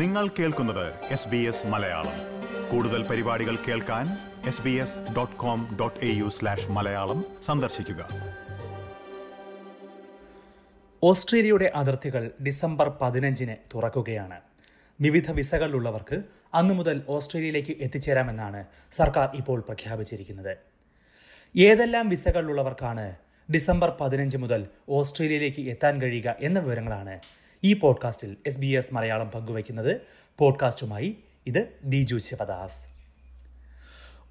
നിങ്ങൾ കേൾക്കുന്നത് S B S Malayalam. കൂടുതൽ പരിപാടികൾ കേൾക്കാൻ S B S dot com dot A U slash Malayalam സന്ദർശിക്കുക. ഓസ്ട്രേലിയയുടെ അതിർത്തികൾ ഡിസംബർ പതിനഞ്ചിന് തുറക്കുകയാണ്. വിവിധ വിസകളിലുള്ളവർക്ക് അന്നു മുതൽ ഓസ്ട്രേലിയയിലേക്ക് എത്തിച്ചേരാമെന്നാണ് സർക്കാർ ഇപ്പോൾ പ്രഖ്യാപിച്ചിരിക്കുന്നത്. ഏതെല്ലാം വിസകളിലുള്ളവർക്കാണ് ഡിസംബർ പതിനഞ്ച് മുതൽ ഓസ്ട്രേലിയയിലേക്ക് എത്താൻ കഴിയുക എന്ന വിവരങ്ങളാണ് ഈ പോഡ്കാസ്റ്റിൽ എസ് ബി എസ് മലയാളം പങ്കുവയ്ക്കുന്നത് പോഡ്കാസ്റ്റുമായി ഇത് ദിജു ശിവദാസ്.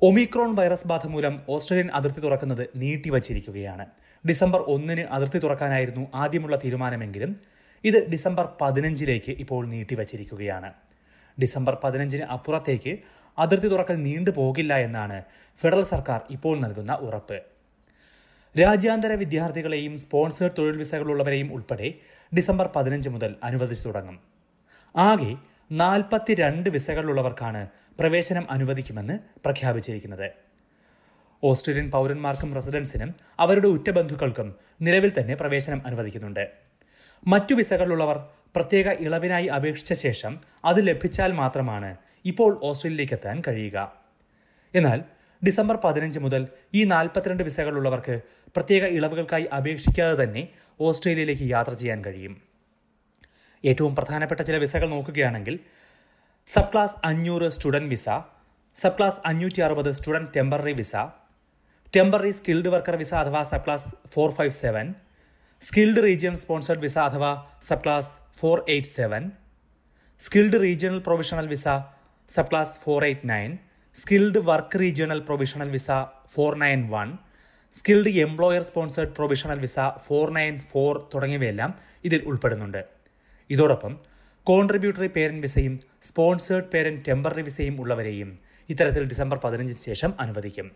ഒമിക്രോൺ വൈറസ് ബാധ മൂലം ഓസ്ട്രേലിയൻ അതിർത്തി തുറക്കുന്നത് നീട്ടിവച്ചിരിക്കുകയാണ്. ഡിസംബർ ഒന്നിന് അതിർത്തി തുറക്കാനായിരുന്നു ആദ്യമുള്ള തീരുമാനമെങ്കിലും ഇത് ഡിസംബർ പതിനഞ്ചിലേക്ക് ഇപ്പോൾ നീട്ടിവച്ചിരിക്കുകയാണ്. ഡിസംബർ പതിനഞ്ചിന് അപ്പുറത്തേക്ക് അതിർത്തി തുറക്കൽ നീണ്ടു പോകില്ല എന്നാണ് ഫെഡറൽ സർക്കാർ ഇപ്പോൾ നൽകുന്ന ഉറപ്പ്. രാജ്യാന്തര വിദ്യാർത്ഥികളെയും സ്പോൺസർ തൊഴിൽ വിസകളുള്ളവരെയും ഉൾപ്പെടെ ഡിസംബർ പതിനഞ്ച് മുതൽ അനുവദിച്ചു തുടങ്ങും. ആകെ നാൽപ്പത്തിരണ്ട് വിസകളുള്ളവർക്കാണ് പ്രവേശനം അനുവദിക്കുമെന്ന് പ്രഖ്യാപിച്ചിരിക്കുന്നത്. ഓസ്ട്രേലിയൻ പൗരന്മാർക്കും റെസിഡൻസിനും അവരുടെ ഉറ്റബന്ധുക്കൾക്കും നിലവിൽ തന്നെ പ്രവേശനം അനുവദിക്കുന്നുണ്ട്. മറ്റു വിസകളുള്ളവർ പ്രത്യേക ഇളവിനായി അപേക്ഷിച്ച ശേഷം അത് ലഭിച്ചാൽ മാത്രമാണ് ഇപ്പോൾ ഓസ്ട്രേലിയയിലേക്ക് എത്താൻ കഴിയുക. എന്നാൽ ഡിസംബർ പതിനഞ്ച് മുതൽ ഈ നാൽപ്പത്തിരണ്ട് വിസകളുള്ളവർക്ക് പ്രത്യേക ഇളവുകൾക്കായി അപേക്ഷിക്കാതെ തന്നെ ഓസ്ട്രേലിയയിലേക്ക് യാത്ര ചെയ്യാൻ കഴിയും. ഏറ്റവും പ്രധാനപ്പെട്ട ചില വിസകൾ നോക്കുകയാണെങ്കിൽ സബ് ക്ലാസ് അഞ്ഞൂറ് സ്റ്റുഡന്റ് വിസ സബ് ക്ലാസ് അഞ്ഞൂറ്റി അറുപത് student temporary visa temporary skilled worker visa അഥവാ sub class four five seven skilled region sponsored visa അഥവാ sub class four eight seven skilled regional provisional visa sub class four eight nine skilled work regional provisional visa four nine one skilled employer sponsored provisional visa four nine four തുടങ്ങിയവയെല്ലാം ഇതിൽ ഉൾപ്പെടുന്നുണ്ട്. ഇതോടൊപ്പം contributory parent വിസയും sponsored parent temporary വിസയും ഉള്ളവരെയും ഇത്തരത്തിൽ December പതിനഞ്ചിന് ശേഷം അനുവദിക്കും.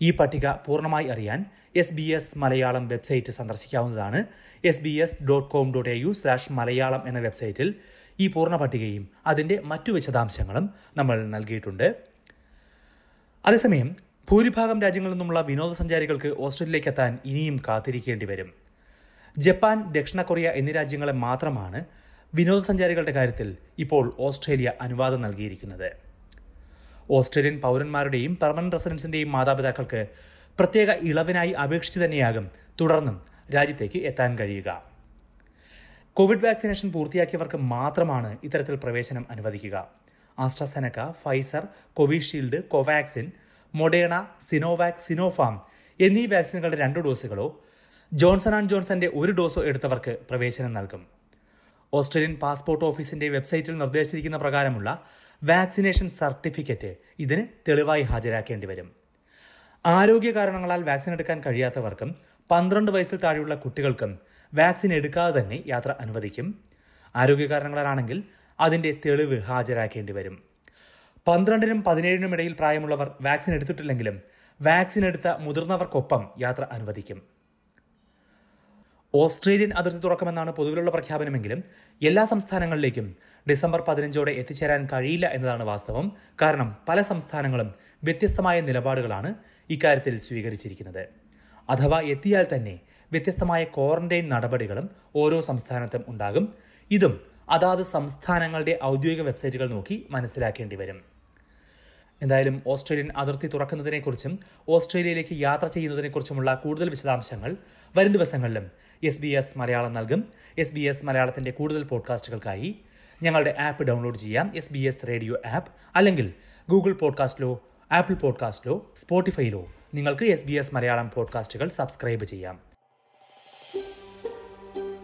ഈ പട്ടിക പൂർണമായി അറിയാൻ S B S Malayalam website സന്ദർശിക്കാവുന്നതാണ് S B S dot com dot A U slash Malayalam എന്ന വെബ്സൈറ്റിൽ ഈ പൂർണ പട്ടികയും അതിന്റെ മറ്റു വിശദാംശങ്ങളും നമ്മൾ നൽകിയിട്ടുണ്ട്. അതേസമയം ഭൂരിഭാഗം രാജ്യങ്ങളിൽ നിന്നുമുള്ള വിനോദസഞ്ചാരികൾക്ക് ഓസ്ട്രേലിയയിലേക്ക് എത്താൻ ഇനിയും കാത്തിരിക്കേണ്ടി വരും. ജപ്പാൻ ദക്ഷിണ കൊറിയ എന്നീ രാജ്യങ്ങളെ മാത്രമാണ് വിനോദസഞ്ചാരികളുടെ കാര്യത്തിൽ ഇപ്പോൾ ഓസ്ട്രേലിയ അനുവാദം നൽകിയിരിക്കുന്നത്. ഓസ്ട്രേലിയൻ പൗരന്മാരുടെയും പെർമനന്റ് റെസിഡൻസിന്റെയും മാതാപിതാക്കൾക്ക് പ്രത്യേക ഇളവിനായി അപേക്ഷിച്ച് തന്നെയാകും തുടർന്നും രാജ്യത്തേക്ക് എത്താൻ കഴിയുക. കോവിഡ് വാക്സിനേഷൻ പൂർത്തിയാക്കിയവർക്ക് മാത്രമാണ് ഇത്തരത്തിൽ പ്രവേശനം അനുവദിക്കുക. AstraZeneca Pfizer Covishield Covaxin Moderna Sinovac Sinopharm എന്നീ വാക്സിനുകളുടെ രണ്ട് ഡോസുകളോ ജോൺസൺ ആൻഡ് ജോൺസന്റെ ഒരു ഡോസോ എടുത്തവർക്ക് പ്രവേശനം നൽകും. ഓസ്ട്രേലിയൻ പാസ്പോർട്ട് ഓഫീസിന്റെ വെബ്സൈറ്റിൽ നിർദ്ദേശിച്ചിരിക്കുന്ന പ്രകാരമുള്ള വാക്സിനേഷൻ സർട്ടിഫിക്കറ്റ് ഇതിന് തെളിവായി ഹാജരാക്കേണ്ടി വരും. ആരോഗ്യ കാരണങ്ങളാൽ വാക്സിൻ എടുക്കാൻ കഴിയാത്തവർക്കും പന്ത്രണ്ട് വയസ്സിൽ താഴെയുള്ള കുട്ടികൾക്കും വാക്സിൻ എടുക്കാതെ തന്നെ യാത്ര അനുവദിക്കും. ആരോഗ്യ കാരണങ്ങളാണെങ്കിൽ അതിന്റെ തെളിവ് ഹാജരാക്കേണ്ടി വരും. പന്ത്രണ്ടിനും പതിനേഴിനും ഇടയിൽ പ്രായമുള്ളവർ വാക്സിൻ എടുത്തിട്ടില്ലെങ്കിലും വാക്സിൻ എടുത്ത മുതിർന്നവർക്കൊപ്പം യാത്ര അനുവദിക്കും. ഓസ്ട്രേലിയൻ അതിർത്തി തുറക്കുമെന്നാണ് പൊതുവിലുള്ള പ്രഖ്യാപനമെങ്കിലും എല്ലാ സംസ്ഥാനങ്ങളിലേക്കും ഡിസംബർ പതിനഞ്ചോടെ എത്തിച്ചേരാൻ കഴിയില്ല എന്നതാണ് വാസ്തവം. കാരണം പല സംസ്ഥാനങ്ങളും വ്യത്യസ്തമായ നിലപാടുകളാണ് ഇക്കാര്യത്തിൽ സ്വീകരിച്ചിരിക്കുന്നത്. അഥവാ എത്തിയാൽ തന്നെ വ്യത്യസ്തമായ ക്വാറന്റൈൻ നടപടികളും ഓരോ സംസ്ഥാനത്തും ഉണ്ടാകും. ഇതും അതാത് സംസ്ഥാനങ്ങളുടെ ഔദ്യോഗിക വെബ്സൈറ്റുകൾ നോക്കി മനസ്സിലാക്കേണ്ടി വരും. എന്തായാലും ഓസ്ട്രേലിയൻ അതിർത്തി തുറക്കുന്നതിനെക്കുറിച്ചും ഓസ്ട്രേലിയയിലേക്ക് യാത്ര ചെയ്യുന്നതിനെക്കുറിച്ചുമുള്ള കൂടുതൽ വിശദാംശങ്ങൾ വരും ദിവസങ്ങളിലും എസ് ബി എസ് മലയാളം നൽകും. എസ് ബി എസ് മലയാളത്തിന്റെ കൂടുതൽ പോഡ്കാസ്റ്റുകൾക്കായി ഞങ്ങളുടെ ആപ്പ് ഡൗൺലോഡ് ചെയ്യാം. S B S radio app അല്ലെങ്കിൽ ഗൂഗിൾ പോഡ്കാസ്റ്റിലോ ആപ്പിൾ പോഡ്കാസ്റ്റിലോ സ്പോട്ടിഫൈയിലോ നിങ്ങൾക്ക് എസ് ബി എസ് മലയാളം പോഡ്കാസ്റ്റുകൾ സബ്സ്ക്രൈബ് ചെയ്യാം.